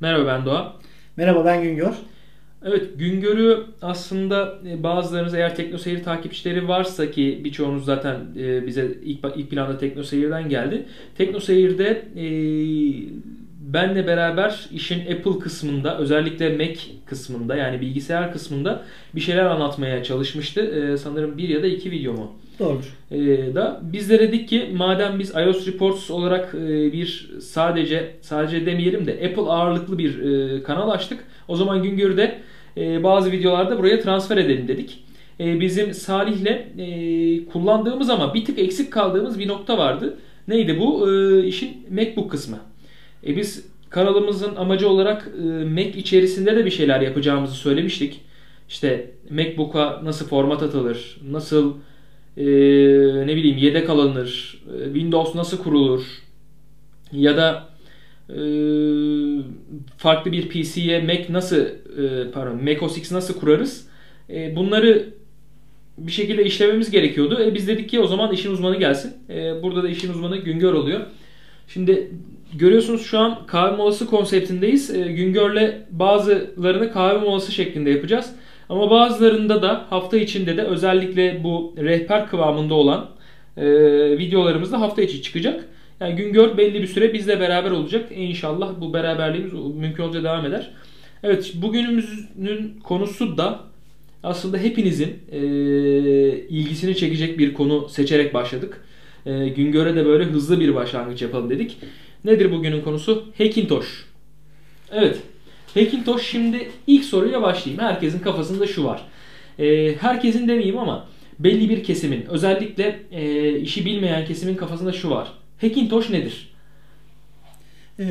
Merhaba ben Doğa. Merhaba ben Güngör. Evet Güngör'ü aslında e, bazılarınız eğer TeknoSeyir takipçileri varsa ki birçoğunuz zaten e, bize ilk, ilk planda TeknoSeyir'den geldi. TeknoSeyir'de e, benle beraber işin Apple kısmında özellikle Mac kısmında yani bilgisayar kısmında bir şeyler anlatmaya çalışmıştı. Sanırım bir ya da iki video mu? Doğrudur. Ee, da biz de dedik ki madem biz iOS Reports olarak e, bir sadece sadece demeyelim de Apple ağırlıklı bir e, kanal açtık. O zaman Güngör'de e, bazı videolarda buraya transfer edelim dedik. E, bizim Salih'le e, kullandığımız ama bir tık eksik kaldığımız bir nokta vardı. Neydi bu? E, işin MacBook kısmı. E, biz kanalımızın amacı olarak e, Mac içerisinde de bir şeyler yapacağımızı söylemiştik. İşte MacBook'a nasıl format atılır, nasıl e, ne bileyim yedek alınır, e, Windows nasıl kurulur ya da e, farklı bir PC'ye Mac nasıl e, pardon Mac OS X nasıl kurarız? E, bunları bir şekilde işlememiz gerekiyordu. E, biz dedik ki o zaman işin uzmanı gelsin. E, burada da işin uzmanı Güngör oluyor. Şimdi görüyorsunuz şu an kahve molası konseptindeyiz. E, Güngör'le bazılarını kahve molası şeklinde yapacağız. Ama bazılarında da hafta içinde de özellikle bu rehber kıvamında olan e, videolarımız da hafta içi çıkacak. Yani Güngör belli bir süre bizle beraber olacak. İnşallah bu beraberliğimiz mümkün olunca devam eder. Evet bugünümüzün konusu da aslında hepinizin e, ilgisini çekecek bir konu seçerek başladık. E, Güngör'e de böyle hızlı bir başlangıç yapalım dedik. Nedir bugünün konusu? Hackintosh. Evet. Hackintosh şimdi ilk soruyla başlayayım. Herkesin kafasında şu var. E, herkesin demeyeyim ama belli bir kesimin özellikle e, işi bilmeyen kesimin kafasında şu var. Hackintosh nedir? Ee,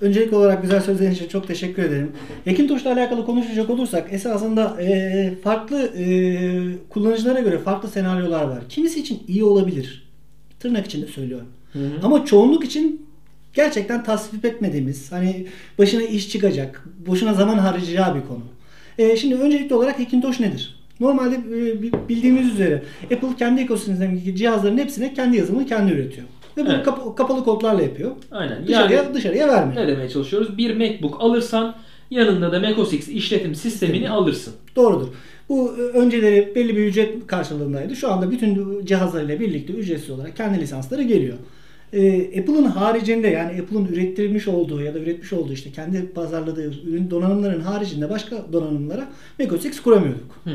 öncelikli olarak güzel sözlerin için çok teşekkür ederim. Hackintosh'la alakalı konuşacak olursak esasında e, farklı e, kullanıcılara göre farklı senaryolar var. Kimisi için iyi olabilir. Tırnak içinde söylüyorum. Hı hı. Ama çoğunluk için gerçekten tasvip etmediğimiz, hani başına iş çıkacak, boşuna zaman harcayacağı bir konu. E, şimdi öncelikli olarak Hackintosh nedir? Normalde e, bildiğimiz üzere Apple kendi ekosistemindeki cihazların hepsine kendi yazılımını kendi üretiyor. Ve bunu evet. kap- kapalı kodlarla yapıyor. Aynen. Dışarıya, yani, dışarıya vermiyor. Ne demeye çalışıyoruz? Bir MacBook alırsan yanında da Mac OS X işletim sistemini alırsın. Doğrudur. Bu e, önceleri belli bir ücret karşılığındaydı. Şu anda bütün cihazlarıyla birlikte ücretsiz olarak kendi lisansları geliyor. Ee, Apple'ın haricinde yani Apple'ın ürettirmiş olduğu ya da üretmiş olduğu işte kendi pazarladığı ürün donanımların haricinde başka donanımlara macOS X kuramıyorduk. Hmm.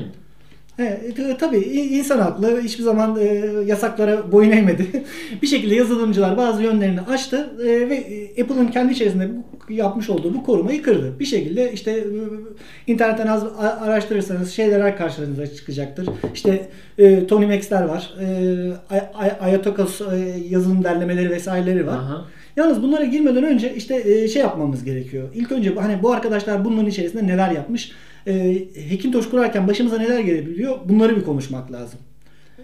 Evet, tabii insan haklı hiçbir zaman e, yasaklara boyun eğmedi. bir şekilde yazılımcılar bazı yönlerini açtı e, ve e, Apple'ın kendi içerisinde bu, yapmış olduğu bu korumayı kırdı. Bir şekilde işte e, internetten az araştırırsanız şeyler karşınıza çıkacaktır. İşte e, Tony Max'ler var. E, Ayatokos e, yazılım derlemeleri vesaireleri var. Aha. Yalnız bunlara girmeden önce işte e, şey yapmamız gerekiyor. İlk önce hani bu arkadaşlar bunların içerisinde neler yapmış? E, Hackintosh kurarken başımıza neler gelebiliyor? Bunları bir konuşmak lazım.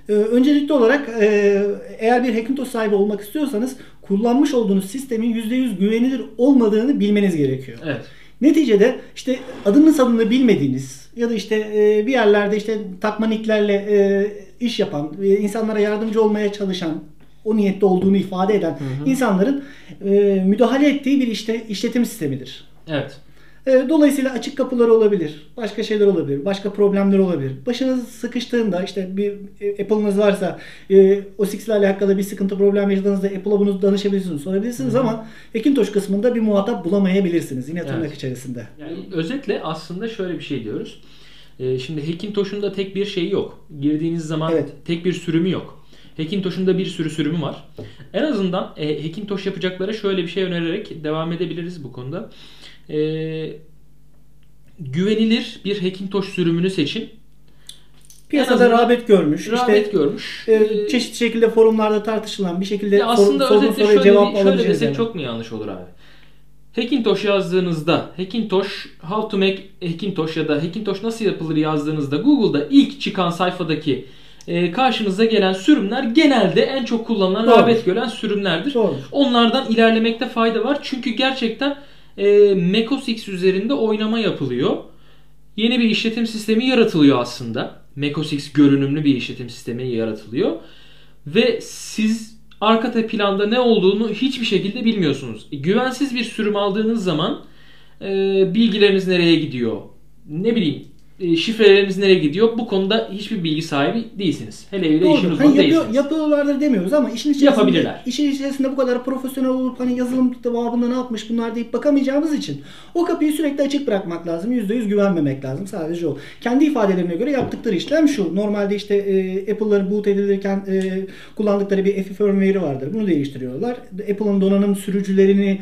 E, öncelikli olarak e, eğer bir Hackintosh sahibi olmak istiyorsanız kullanmış olduğunuz sistemin %100 güvenilir olmadığını bilmeniz gerekiyor. Evet. Neticede işte adını sanını bilmediğiniz ya da işte e, bir yerlerde işte takmaniklerle e, iş yapan, e, insanlara yardımcı olmaya çalışan o niyette olduğunu ifade eden hı hı. insanların e, müdahale ettiği bir işte işletim sistemidir. Evet. E, dolayısıyla açık kapılar olabilir, başka şeyler olabilir, başka problemler olabilir. Başınız sıkıştığında işte bir e, Apple'ınız varsa e, OS ile alakalı bir sıkıntı problem yaşadığınızda Apple'a bunu danışabilirsiniz, sorabilirsiniz Hı-hı. ama Hackintosh kısmında bir muhatap bulamayabilirsiniz yine tırnak evet. içerisinde. Yani özetle aslında şöyle bir şey diyoruz. E, şimdi Hackintosh'un da tek bir şeyi yok. Girdiğiniz zaman evet. tek bir sürümü yok. Hackintosh'un da bir sürü sürümü var. En azından e, Hackintosh yapacaklara şöyle bir şey önererek devam edebiliriz bu konuda. E, güvenilir bir Hackintosh sürümünü seçin. Piyasada rağbet görmüş. Rağbet işte, görmüş. E, çeşitli şekilde forumlarda tartışılan bir şekilde aslında sorun, özetle şöyle, cevap bir, şöyle desek yani. çok mu yanlış olur abi? Hackintosh yazdığınızda Hackintosh how to make Hackintosh ya da Hackintosh nasıl yapılır yazdığınızda Google'da ilk çıkan sayfadaki e, karşınıza gelen sürümler genelde en çok kullanılan, Doğru. rağbet gören sürümlerdir. Doğru. Onlardan ilerlemekte fayda var. Çünkü gerçekten e, macOS X üzerinde oynama yapılıyor. Yeni bir işletim sistemi yaratılıyor aslında. macOS X görünümlü bir işletim sistemi yaratılıyor. Ve siz arka planda ne olduğunu hiçbir şekilde bilmiyorsunuz. E, güvensiz bir sürüm aldığınız zaman e, bilgileriniz nereye gidiyor? Ne bileyim şifreleriniz nereye gidiyor? Bu konuda hiçbir bilgi sahibi değilsiniz. Hele hele işin Doğru. uzmanı Hani yapıyor, değilsiniz. yapıyorlardır demiyoruz ama işin içerisinde, Yapabilirler. işin içerisinde bu kadar profesyonel olup hani yazılım babında ne yapmış bunlar deyip bakamayacağımız için o kapıyı sürekli açık bırakmak lazım. %100 güvenmemek lazım. Sadece o. Kendi ifadelerine göre yaptıkları işlem şu. Normalde işte e, Apple'ların boot edilirken e, kullandıkları bir FI firmware'i vardır. Bunu değiştiriyorlar. Apple'ın donanım sürücülerini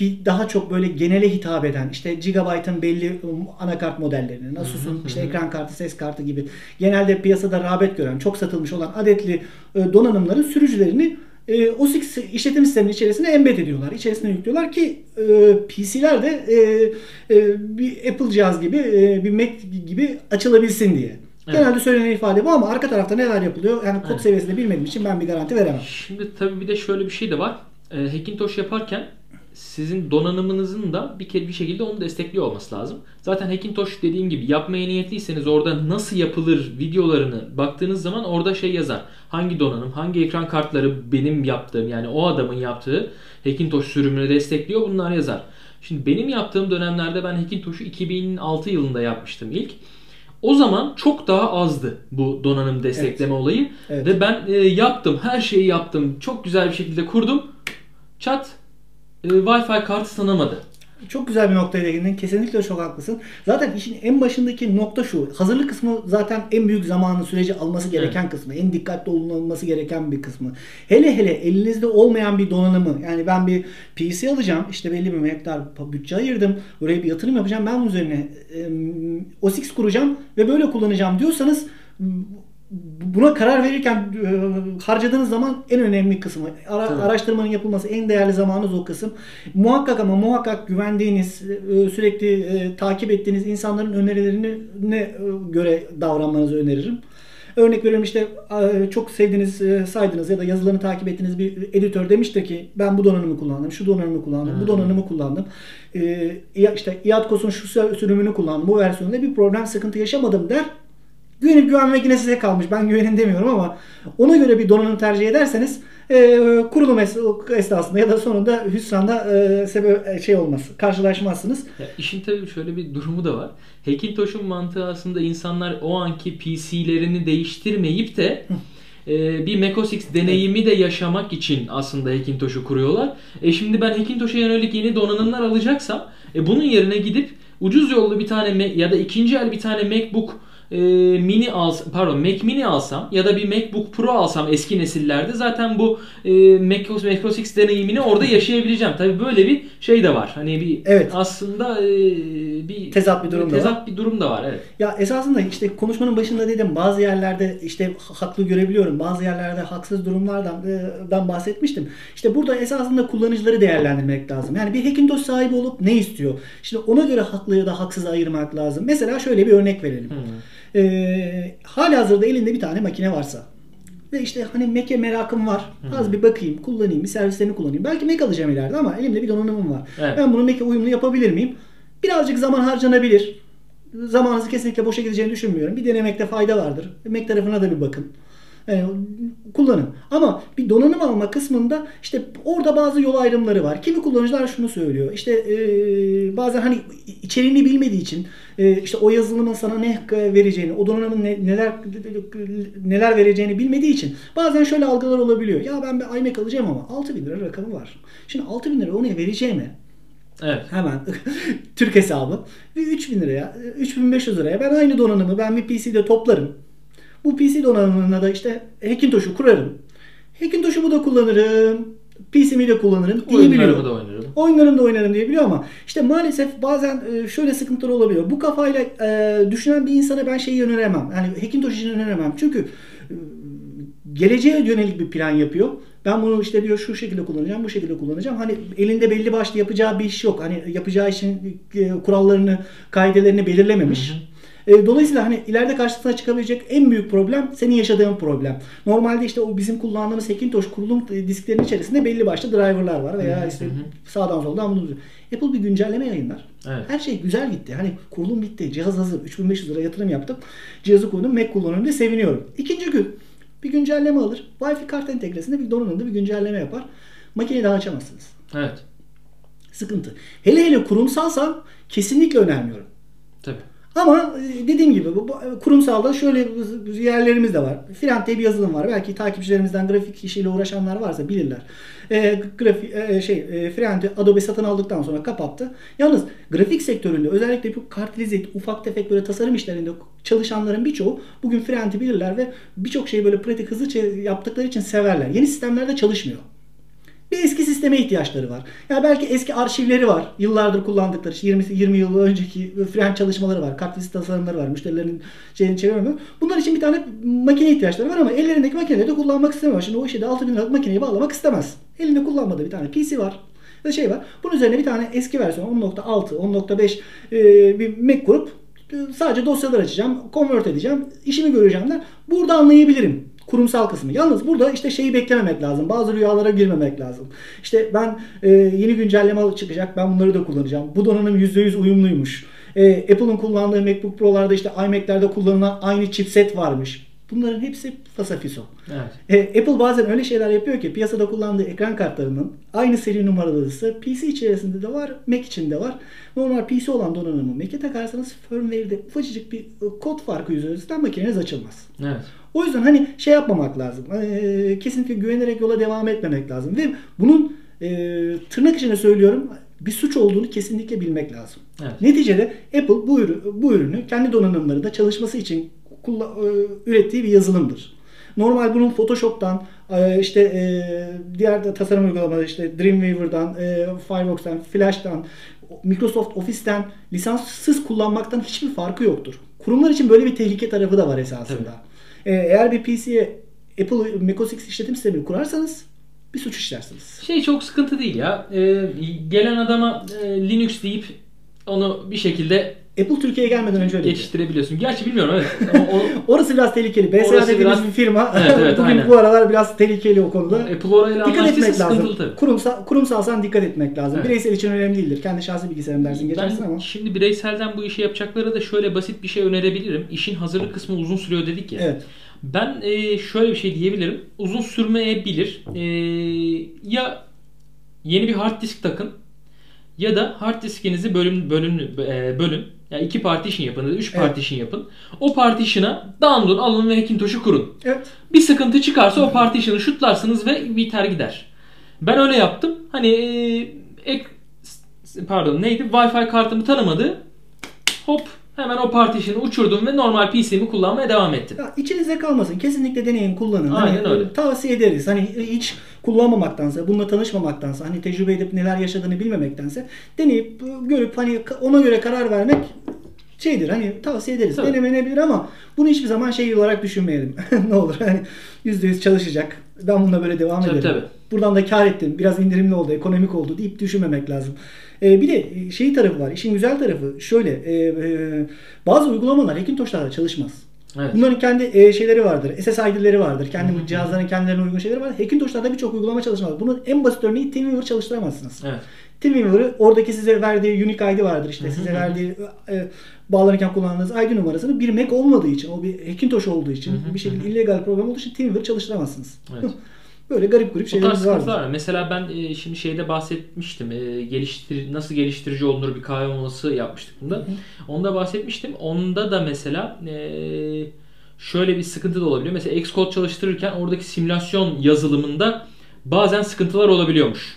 daha çok böyle genele hitap eden işte Gigabyte'ın belli um, anakart modellerini, Asus'un işte ekran kartı, ses kartı gibi genelde piyasada rağbet gören, çok satılmış olan adetli e, donanımların sürücülerini e, OS X işletim sisteminin içerisine embed ediyorlar. İçerisine yüklüyorlar ki e, PC'ler de e, e, bir Apple cihaz gibi, e, bir Mac gibi açılabilsin diye. Evet. Genelde söylenen ifade bu ama arka tarafta neler yapılıyor? Yani kod Evet. seviyesinde bilmediğim için ben bir garanti veremem. Şimdi tabii bir de şöyle bir şey de var. E, Hackintosh yaparken sizin donanımınızın da bir kere bir şekilde onu destekliyor olması lazım. Zaten Hackintosh dediğim gibi yapmaya niyetliyseniz orada nasıl yapılır videolarını baktığınız zaman orada şey yazar. Hangi donanım, hangi ekran kartları benim yaptığım yani o adamın yaptığı Hackintosh sürümünü destekliyor bunlar yazar. Şimdi benim yaptığım dönemlerde ben Hackintosh'u 2006 yılında yapmıştım ilk. O zaman çok daha azdı bu donanım destekleme olayı. Evet. Ve ben e, yaptım, her şeyi yaptım. Çok güzel bir şekilde kurdum. Çat e, Wi-Fi kartı tanımadı. Çok güzel bir noktaya değindin. Kesinlikle çok haklısın. Zaten işin en başındaki nokta şu. Hazırlık kısmı zaten en büyük zamanı süreci alması gereken kısmı. En dikkatli olunması gereken bir kısmı. Hele hele elinizde olmayan bir donanımı. Yani ben bir PC alacağım. işte belli bir miktar bütçe ayırdım. Buraya bir yatırım yapacağım. Ben bunun üzerine e, OS X kuracağım ve böyle kullanacağım diyorsanız buna karar verirken e, harcadığınız zaman en önemli kısmı. Ara- Tabii. araştırmanın yapılması en değerli zamanınız o kısım. Muhakkak ama muhakkak güvendiğiniz, e, sürekli e, takip ettiğiniz insanların önerilerine e, göre davranmanızı öneririm. Örnek veriyorum işte çok sevdiğiniz, saydığınız ya da yazılarını takip ettiğiniz bir editör demiştir ki ben bu donanımı kullandım, şu donanımı kullandım, bu donanımı kullandım. E, işte İADKOS'un şu sürümünü kullandım, bu versiyonda bir problem, sıkıntı yaşamadım der. Güvenip güvenmek yine size kalmış. Ben güvenin demiyorum ama ona göre bir donanım tercih ederseniz e, kurulum es- esnasında ya da sonunda hüsranda e, sebep şey olmaz. Karşılaşmazsınız. Ya işin tabii şöyle bir durumu da var. Hackintosh'un mantığı aslında insanlar o anki PC'lerini değiştirmeyip de e, bir Mac OS X deneyimi de yaşamak için aslında Hackintosh'u kuruyorlar. E şimdi ben Hackintosh'a yönelik yeni donanımlar alacaksam e, bunun yerine gidip ucuz yollu bir tane ya da ikinci el bir tane MacBook e, mini alsam, pardon Mac mini alsam ya da bir MacBook Pro alsam eski nesillerde zaten bu e, Mac OS, Mac OS X deneyimini orada yaşayabileceğim. Tabii böyle bir şey de var. Hani bir Evet. aslında e, bir Tezat bir durum da tezat bir durum da var. Evet. Ya esasında işte konuşmanın başında dedim bazı yerlerde işte haklı görebiliyorum. Bazı yerlerde haksız durumlardan e, dan bahsetmiştim. İşte burada esasında kullanıcıları değerlendirmek lazım. Yani bir Hackintosh sahibi olup ne istiyor? Şimdi ona göre haklı ya da haksız ayırmak lazım. Mesela şöyle bir örnek verelim. Ee, hali hazırda elinde bir tane makine varsa ve işte hani Mac'e merakım var. Az bir bakayım, kullanayım, bir servislerini kullanayım. Belki Mac alacağım ileride ama elimde bir donanımım var. Evet. Ben bunu Mac'e uyumlu yapabilir miyim? Birazcık zaman harcanabilir. Zamanınızı kesinlikle boşa gideceğini düşünmüyorum. Bir denemekte fayda vardır. Mac tarafına da bir bakın. Yani kullanın. Ama bir donanım alma kısmında işte orada bazı yol ayrımları var. Kimi kullanıcılar şunu söylüyor. İşte e, bazen hani içeriğini bilmediği için e, işte o yazılımın sana ne vereceğini, o donanımın ne- neler neler vereceğini bilmediği için bazen şöyle algılar olabiliyor. Ya ben bir iMac alacağım ama 6000 lira rakamı var. Şimdi 6000 lira ona vereceğime Evet. Hemen Türk hesabı. Ve 3000 liraya, 3500 liraya ben aynı donanımı ben bir PC'de toplarım. Bu PC donanımına da işte Hackintosh'u kurarım. Hackintosh'u da kullanırım. PC'mi de kullanırım diye Oyunlarımı da oynarım. Oyunlarımda oynarım diye biliyor ama işte maalesef bazen e, şöyle sıkıntılar olabiliyor. Bu kafayla e, düşünen bir insana ben şeyi öneremem. Yani Hackintosh için öneremem. Çünkü e, geleceğe yönelik bir plan yapıyor. Ben bunu işte diyor şu şekilde kullanacağım, bu şekilde kullanacağım. Hani elinde belli başlı yapacağı bir iş yok. Hani yapacağı işin kurallarını, kaidelerini belirlememiş. E, Dolayısıyla hani ileride karşısına çıkabilecek en büyük problem senin yaşadığın problem. Normalde işte o bizim kullandığımız Hackintosh kurulum disklerinin içerisinde belli başlı driverlar var veya işte sağdan soldan bunu Apple bir güncelleme yayınlar. Evet. Her şey güzel gitti. Hani kurulum bitti. Cihaz hazır. 3500 lira yatırım yaptım. Cihazı koydum. Mac kullanıyorum diye seviniyorum. İkinci gün bir güncelleme alır. Wi-Fi kart entegresinde bir donanımda bir güncelleme yapar. Makineyi daha açamazsınız. Evet. sıkıntı. Hele hele kurumsalsa kesinlikle önermiyorum. Tabii. Ama e, dediğim gibi bu, bu kurumsalda şöyle yerlerimiz de var. Front diye bir yazılım var. Belki takipçilerimizden grafik işiyle uğraşanlar varsa bilirler. E, grafik e, şey e, Frent'i Adobe satın aldıktan sonra kapattı. Yalnız grafik sektöründe özellikle bu kartvizit, ufak tefek böyle tasarım işlerinde çalışanların birçoğu bugün Frent'i bilirler ve birçok şeyi böyle pratik hızlı yaptıkları için severler. Yeni sistemlerde çalışmıyor. Bir eski sisteme ihtiyaçları var. Ya belki eski arşivleri var. Yıllardır kullandıkları, 20 20 yıl önceki fren çalışmaları var. Kartvizit tasarımları var. Müşterilerin şeyini çeviremiyor. Bunlar için bir tane makine ihtiyaçları var ama ellerindeki makineleri de kullanmak istemiyor. Şimdi o işe de 6000 liralık makineyi bağlamak istemez. Elinde kullanmadığı bir tane PC var ve şey var. Bunun üzerine bir tane eski versiyon 10.6, 10.5 e, bir Mac kurup e, sadece dosyalar açacağım, convert edeceğim, işimi göreceğim der. Burada anlayabilirim kurumsal kısmı. Yalnız burada işte şeyi beklememek lazım. Bazı rüyalara girmemek lazım. İşte ben e, yeni güncelleme çıkacak. Ben bunları da kullanacağım. Bu donanım %100 uyumluymuş. E, Apple'ın kullandığı MacBook Pro'larda işte iMac'lerde kullanılan aynı chipset varmış. Bunların hepsi fasafiso. Evet. E, Apple bazen öyle şeyler yapıyor ki piyasada kullandığı ekran kartlarının aynı seri numaralısı PC içerisinde de var, Mac içinde var. Normal PC olan donanımı Mac'e takarsanız firmware'de ufacık bir e, kod farkı yüzünden makineniz açılmaz. Evet. O yüzden hani şey yapmamak lazım. E, kesinlikle güvenerek yola devam etmemek lazım. Ve bunun e, tırnak içinde söylüyorum bir suç olduğunu kesinlikle bilmek lazım. Evet. Neticede Apple bu, ürü, bu ürünü kendi donanımlarında çalışması için ürettiği bir yazılımdır. Normal bunun Photoshop'tan e, işte e, diğer tasarım uygulamaları işte Dreamweaver'dan, Firefox'tan, Flash'tan, Microsoft Office'ten lisanssız kullanmaktan hiçbir farkı yoktur. Kurumlar için böyle bir tehlike tarafı da var esasında. Tabii. Eğer bir PC'ye Apple macOS X işletim sistemi kurarsanız bir suç işlersiniz. Şey çok sıkıntı değil ya. Ee, gelen adama e, Linux deyip onu bir şekilde Apple Türkiye'ye gelmeden önce öyle. Geçiştirebiliyorsun. Gerçi bilmiyorum evet. O, o... Orası biraz tehlikeli. BSA dediğimiz biraz... bir firma. Evet, evet, Bugün aynen. bu aralar biraz tehlikeli o konuda. Apple orayla dikkat etmek lazım. Tabii. Kurumsal, kurumsalsan dikkat etmek lazım. Evet. Bireysel için önemli değildir. Kendi şahsi bilgisayarım dersin geçersin ben ama. Şimdi bireyselden bu işi yapacakları da şöyle basit bir şey önerebilirim. İşin hazırlık kısmı uzun sürüyor dedik ya. Evet. Ben e, şöyle bir şey diyebilirim. Uzun sürmeyebilir. E, ya yeni bir hard disk takın ya da hard diskinizi bölün bölün e, bölün yani iki partition yapın ya da üç evet. partition yapın. O partition'a download alın ve Hackintosh'u kurun. Evet. Bir sıkıntı çıkarsa o partition'ı şutlarsınız ve biter gider. Ben öyle yaptım. Hani e, ek pardon neydi? Wi-Fi kartımı tanımadı. Hop Hemen o partition'ı uçurdum ve normal PC'mi kullanmaya devam ettim. Ya içinizde kalmasın. Kesinlikle deneyin, kullanın. Hani, Aynen hani, öyle. Tavsiye ederiz. Hani hiç kullanmamaktansa, bununla tanışmamaktansa, hani tecrübe edip neler yaşadığını bilmemektense deneyip görüp hani ona göre karar vermek şeydir hani tavsiye ederiz. Tabii. Denemenebilir ama bunu hiçbir zaman şey olarak düşünmeyelim. ne olur hani %100 çalışacak. Ben bununla böyle devam tabii, ederim. Tabii. Buradan da kar ettim. Biraz indirimli oldu, ekonomik oldu deyip düşünmemek lazım. Ee, bir de şey tarafı var. İşin güzel tarafı şöyle. E, e, bazı uygulamalar Hackintosh'larda çalışmaz. Evet. Bunların kendi e, şeyleri vardır. SSID'leri vardır. Kendi Hı-hı. cihazların kendilerine uygun şeyleri var. Hackintosh'larda birçok uygulama çalışmaz. Bunun en basit örneği TeamViewer çalıştıramazsınız. Evet. TeamViewer'ı oradaki size verdiği unique ID vardır işte. Hı-hı. Size verdiği e, bağlanırken kullandığınız ID numarasını bir Mac olmadığı için, o bir Hackintosh olduğu için, Hı-hı. bir şekilde illegal program olduğu için TeamViewer çalıştıramazında Evet. Böyle garip garip şeyler var. var. Mesela ben e, şimdi şeyde bahsetmiştim. E, geliştir nasıl geliştirici olunur bir kahve molası yapmıştık bunda. Hı. Onda bahsetmiştim. Onda da mesela e, şöyle bir sıkıntı da olabiliyor. Mesela Xcode çalıştırırken oradaki simülasyon yazılımında bazen sıkıntılar olabiliyormuş.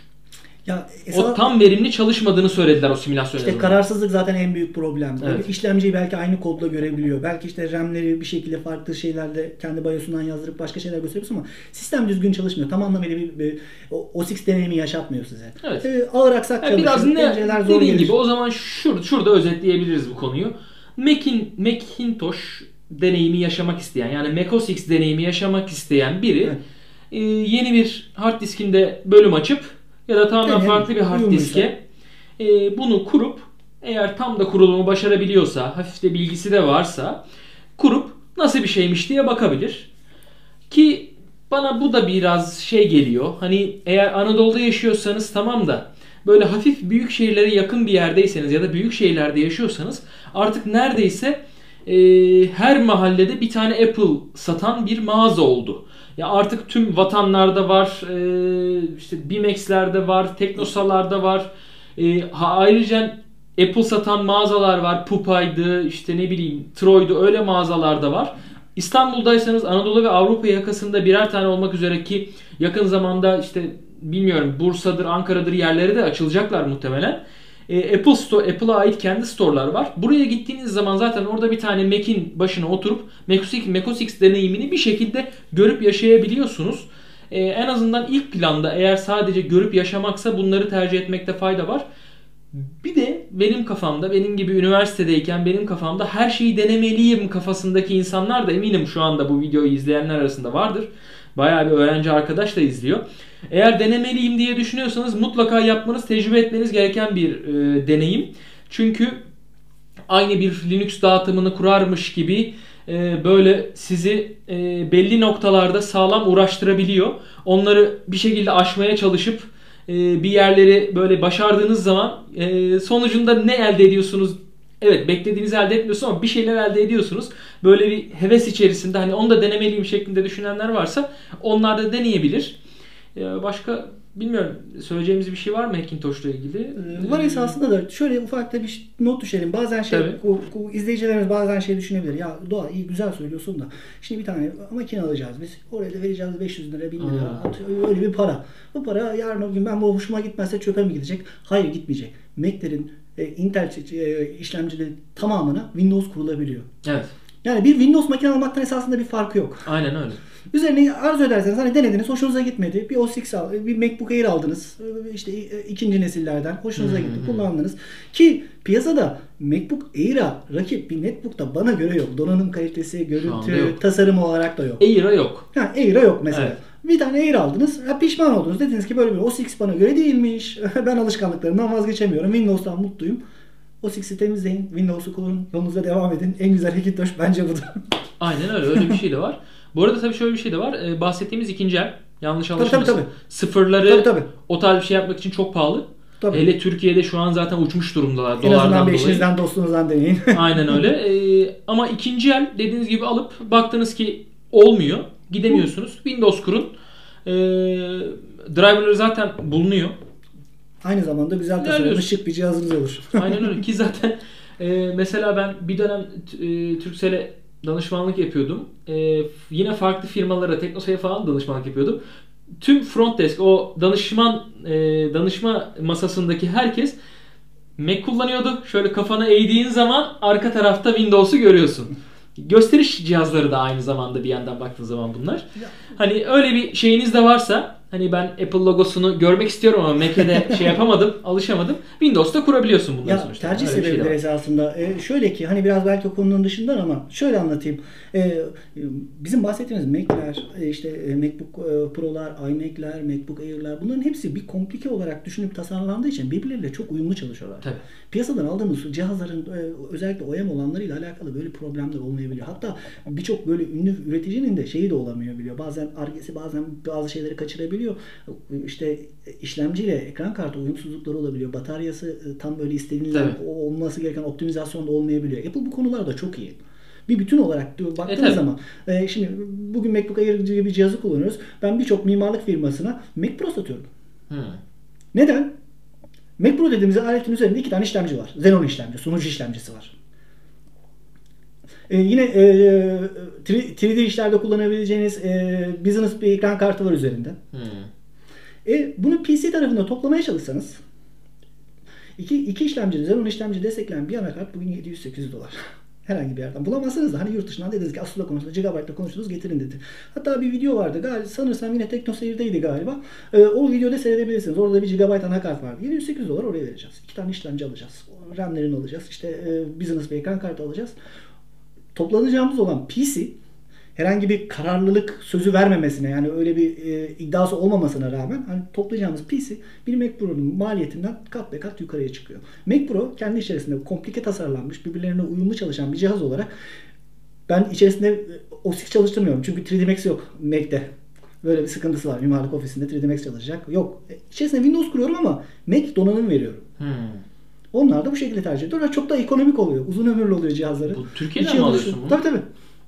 Ya esas, o tam verimli çalışmadığını söylediler o simülasyon İşte kararsızlık zaten en büyük problem. Evet. İşlemciyi belki aynı kodla görebiliyor. Belki işte RAM'leri bir şekilde farklı şeylerle kendi BIOS'undan yazdırıp başka şeyler gösteriyorsun ama sistem düzgün çalışmıyor. Tam anlamıyla bir, bir, bir OS deneyimi yaşatmıyor size. Evet. Ee, ağır aksak yani. Biraz ne, zor dediğin gibi o zaman şurada, şurada özetleyebiliriz bu konuyu. Mac'in, Macintosh deneyimi yaşamak isteyen yani macOS X deneyimi yaşamak isteyen biri evet. e, yeni bir hard diskinde bölüm açıp ya da tamamen yani, farklı bir hard diske e, bunu kurup eğer tam da kurulumu başarabiliyorsa, hafif de bilgisi de varsa kurup nasıl bir şeymiş diye bakabilir. Ki bana bu da biraz şey geliyor. Hani eğer Anadolu'da yaşıyorsanız tamam da böyle hafif büyük şehirlere yakın bir yerdeyseniz ya da büyük şehirlerde yaşıyorsanız artık neredeyse e, her mahallede bir tane Apple satan bir mağaza oldu. Ya artık tüm vatanlarda var, e, işte Bimex'lerde var, Teknosalarda var. E, ayrıca Apple satan mağazalar var. Pupa'ydı, işte ne bileyim Troy'du öyle mağazalar da var. İstanbul'daysanız Anadolu ve Avrupa yakasında birer tane olmak üzere ki yakın zamanda işte bilmiyorum Bursa'dır, Ankara'dır yerleri de açılacaklar muhtemelen. E, Apple Store, Apple'a ait kendi store'lar var. Buraya gittiğiniz zaman zaten orada bir tane Mac'in başına oturup Mac OS, Mac OS X deneyimini bir şekilde görüp yaşayabiliyorsunuz. E, en azından ilk planda eğer sadece görüp yaşamaksa bunları tercih etmekte fayda var. Bir de benim kafamda, benim gibi üniversitedeyken benim kafamda her şeyi denemeliyim kafasındaki insanlar da eminim şu anda bu videoyu izleyenler arasında vardır. Bayağı bir öğrenci arkadaş da izliyor. Eğer denemeliyim diye düşünüyorsanız mutlaka yapmanız, tecrübe etmeniz gereken bir e, deneyim. Çünkü aynı bir Linux dağıtımını kurarmış gibi e, böyle sizi e, belli noktalarda sağlam uğraştırabiliyor. Onları bir şekilde aşmaya çalışıp e, bir yerleri böyle başardığınız zaman e, sonucunda ne elde ediyorsunuz? Evet beklediğinizi elde etmiyorsunuz ama bir şeyler elde ediyorsunuz. Böyle bir heves içerisinde hani onu da denemeliyim şeklinde düşünenler varsa onlar da deneyebilir. E, başka bilmiyorum söyleyeceğimiz bir şey var mı Hackintosh'la ilgili? Ee, Var esasında da şöyle ufak da bir not düşelim. Bazen şey bu, bu izleyicilerimiz bazen şey düşünebilir. Ya Doğa iyi güzel söylüyorsun da. Şimdi bir tane makine alacağız biz. Oraya da vereceğiz 500 lira 1000 lira. Hmm. Atıyor, Öyle bir para. Bu para yarın o gün ben bu hoşuma gitmezse çöpe mi gidecek? Hayır gitmeyecek. Mac'lerin e, Intel e, işlemcileri tamamına Windows kurulabiliyor. Evet. Yani bir Windows makine almaktan esasında bir farkı yok. Aynen öyle. Üzerine arzu ederseniz hani denediniz hoşunuza gitmedi. Bir OS X al, bir MacBook Air aldınız. işte ikinci nesillerden hoşunuza gitti hı. kullandınız. Ki piyasada MacBook Air'a rakip bir netbook da bana göre yok. Donanım kalitesi, görüntü, tasarım olarak da yok. Air'a yok. Ha, Air'a yok mesela. Evet. Bir tane Air aldınız. Ha, pişman oldunuz. Dediniz ki böyle bir OS X bana göre değilmiş. ben alışkanlıklarımdan vazgeçemiyorum. Windows'tan mutluyum. OS X'i temizleyin. Windows'u kurun. Yolunuza devam edin. En güzel Hackintosh bence budur. Aynen öyle. Öyle bir şey de var. Bu arada tabii şöyle bir şey de var. Ee, bahsettiğimiz ikinci el. Yanlış tabii, anlaşılmasın. tabii. Sıfırları Tabii, tabii. o tarz bir şey yapmak için çok pahalı. Tabii. Hele Türkiye'de şu an zaten uçmuş durumdalar en azından dolardan dolayı. eşinizden dostunuzdan deneyin. Aynen öyle. Ee, ama ikinci el dediğiniz gibi alıp baktınız ki olmuyor. Gidemiyorsunuz. Windows kurun. Ee, driverları zaten bulunuyor. Aynı zamanda güzel tasarımlı şık bir cihazınız olur. Aynen öyle ki zaten e, mesela ben bir dönem e, Turkcell'e danışmanlık yapıyordum. E, yine farklı firmalara, Teknosa'ya falan danışmanlık yapıyordum. Tüm front desk, o danışman e, danışma masasındaki herkes Mac kullanıyordu. Şöyle kafana eğdiğin zaman arka tarafta Windows'u görüyorsun. Gösteriş cihazları da aynı zamanda bir yandan baktığın zaman bunlar. Hani öyle bir şeyiniz de varsa hani ben Apple logosunu görmek istiyorum ama Mac'e de şey yapamadım, alışamadım. Windows'ta kurabiliyorsun bunları Ya sonuçta. tercih Öyle şey sebepleri var. esasında. E, şöyle ki hani biraz belki konunun dışından ama şöyle anlatayım. E, bizim bahsettiğimiz Mac'ler, e, işte e, MacBook e, Pro'lar, iMac'ler, MacBook Air'ler bunların hepsi bir komplike olarak düşünüp tasarlandığı için birbirleriyle çok uyumlu çalışıyorlar. Tabii. Piyasadan aldığımız cihazların özellikle OEM olanlarıyla alakalı böyle problemler olmayabiliyor. Hatta birçok böyle ünlü üreticinin de şeyi de olamıyor biliyor. Bazen argesi bazen bazı şeyleri kaçırabiliyor. İşte işlemciyle ekran kartı uyumsuzlukları olabiliyor. Bataryası e, tam böyle istenilen Tabii. olması gereken optimizasyon da olmayabiliyor. Apple bu konularda çok iyi. Bir bütün olarak diyor, baktığınız tabii. zaman e, şimdi bugün MacBook Air gibi bir cihazı kullanıyoruz. Ben birçok mimarlık firmasına Mac Pro satıyorum. Hı. Neden? Mac Pro dediğimiz aletin üzerinde iki tane işlemci var. Xenon işlemci, sunucu işlemcisi var. Ee, yine e, 3D işlerde kullanabileceğiniz e, business bir ekran kartı var üzerinde. Hı. E, bunu PC tarafında toplamaya çalışsanız iki, iki işlemci, Xenon işlemci destekleyen bir anakart bugün 700-800 dolar. Herhangi bir yerden bulamazsınız da hani yurt dışından dediniz ki Asula konusunda gigabyte'la konuştunuz getirin dedi. Hatta bir video vardı galiba sanırsam yine TeknoSeyir'deydi galiba. E, o videoda seyredebilirsiniz. Orada bir gigabyte anakart vardı. 700-800 dolar oraya vereceğiz. İki tane işlemci alacağız. RAM'lerini alacağız. İşte e, business bir ekran kartı alacağız. Toplanacağımız olan PC herhangi bir kararlılık sözü vermemesine yani öyle bir e, iddiası olmamasına rağmen hani toplayacağımız PC bir Mac Pro'nun maliyetinden kat be kat yukarıya çıkıyor. Mac Pro kendi içerisinde komplike tasarlanmış, birbirlerine uyumlu çalışan bir cihaz olarak ben içerisinde e, OS X çalıştırmıyorum. Çünkü 3D Max yok Mac'te. Böyle bir sıkıntısı var. Mimarlık ofisinde 3D Max çalışacak. Yok. E, İçerisinde Windows kuruyorum ama Mac donanım veriyorum. Hı. Onlar da bu şekilde tercih ediyorlar. Çok da ekonomik oluyor. Uzun ömürlü oluyor cihazları. Bu Türkiye'den mi alıyorsun bunu? Tabii tabii.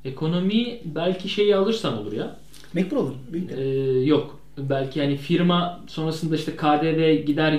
Ekonomi belki şeyi alırsan olur ya. Mac Pro olur. Büyük Ee, yok. Belki hani firma sonrasında işte KDV gider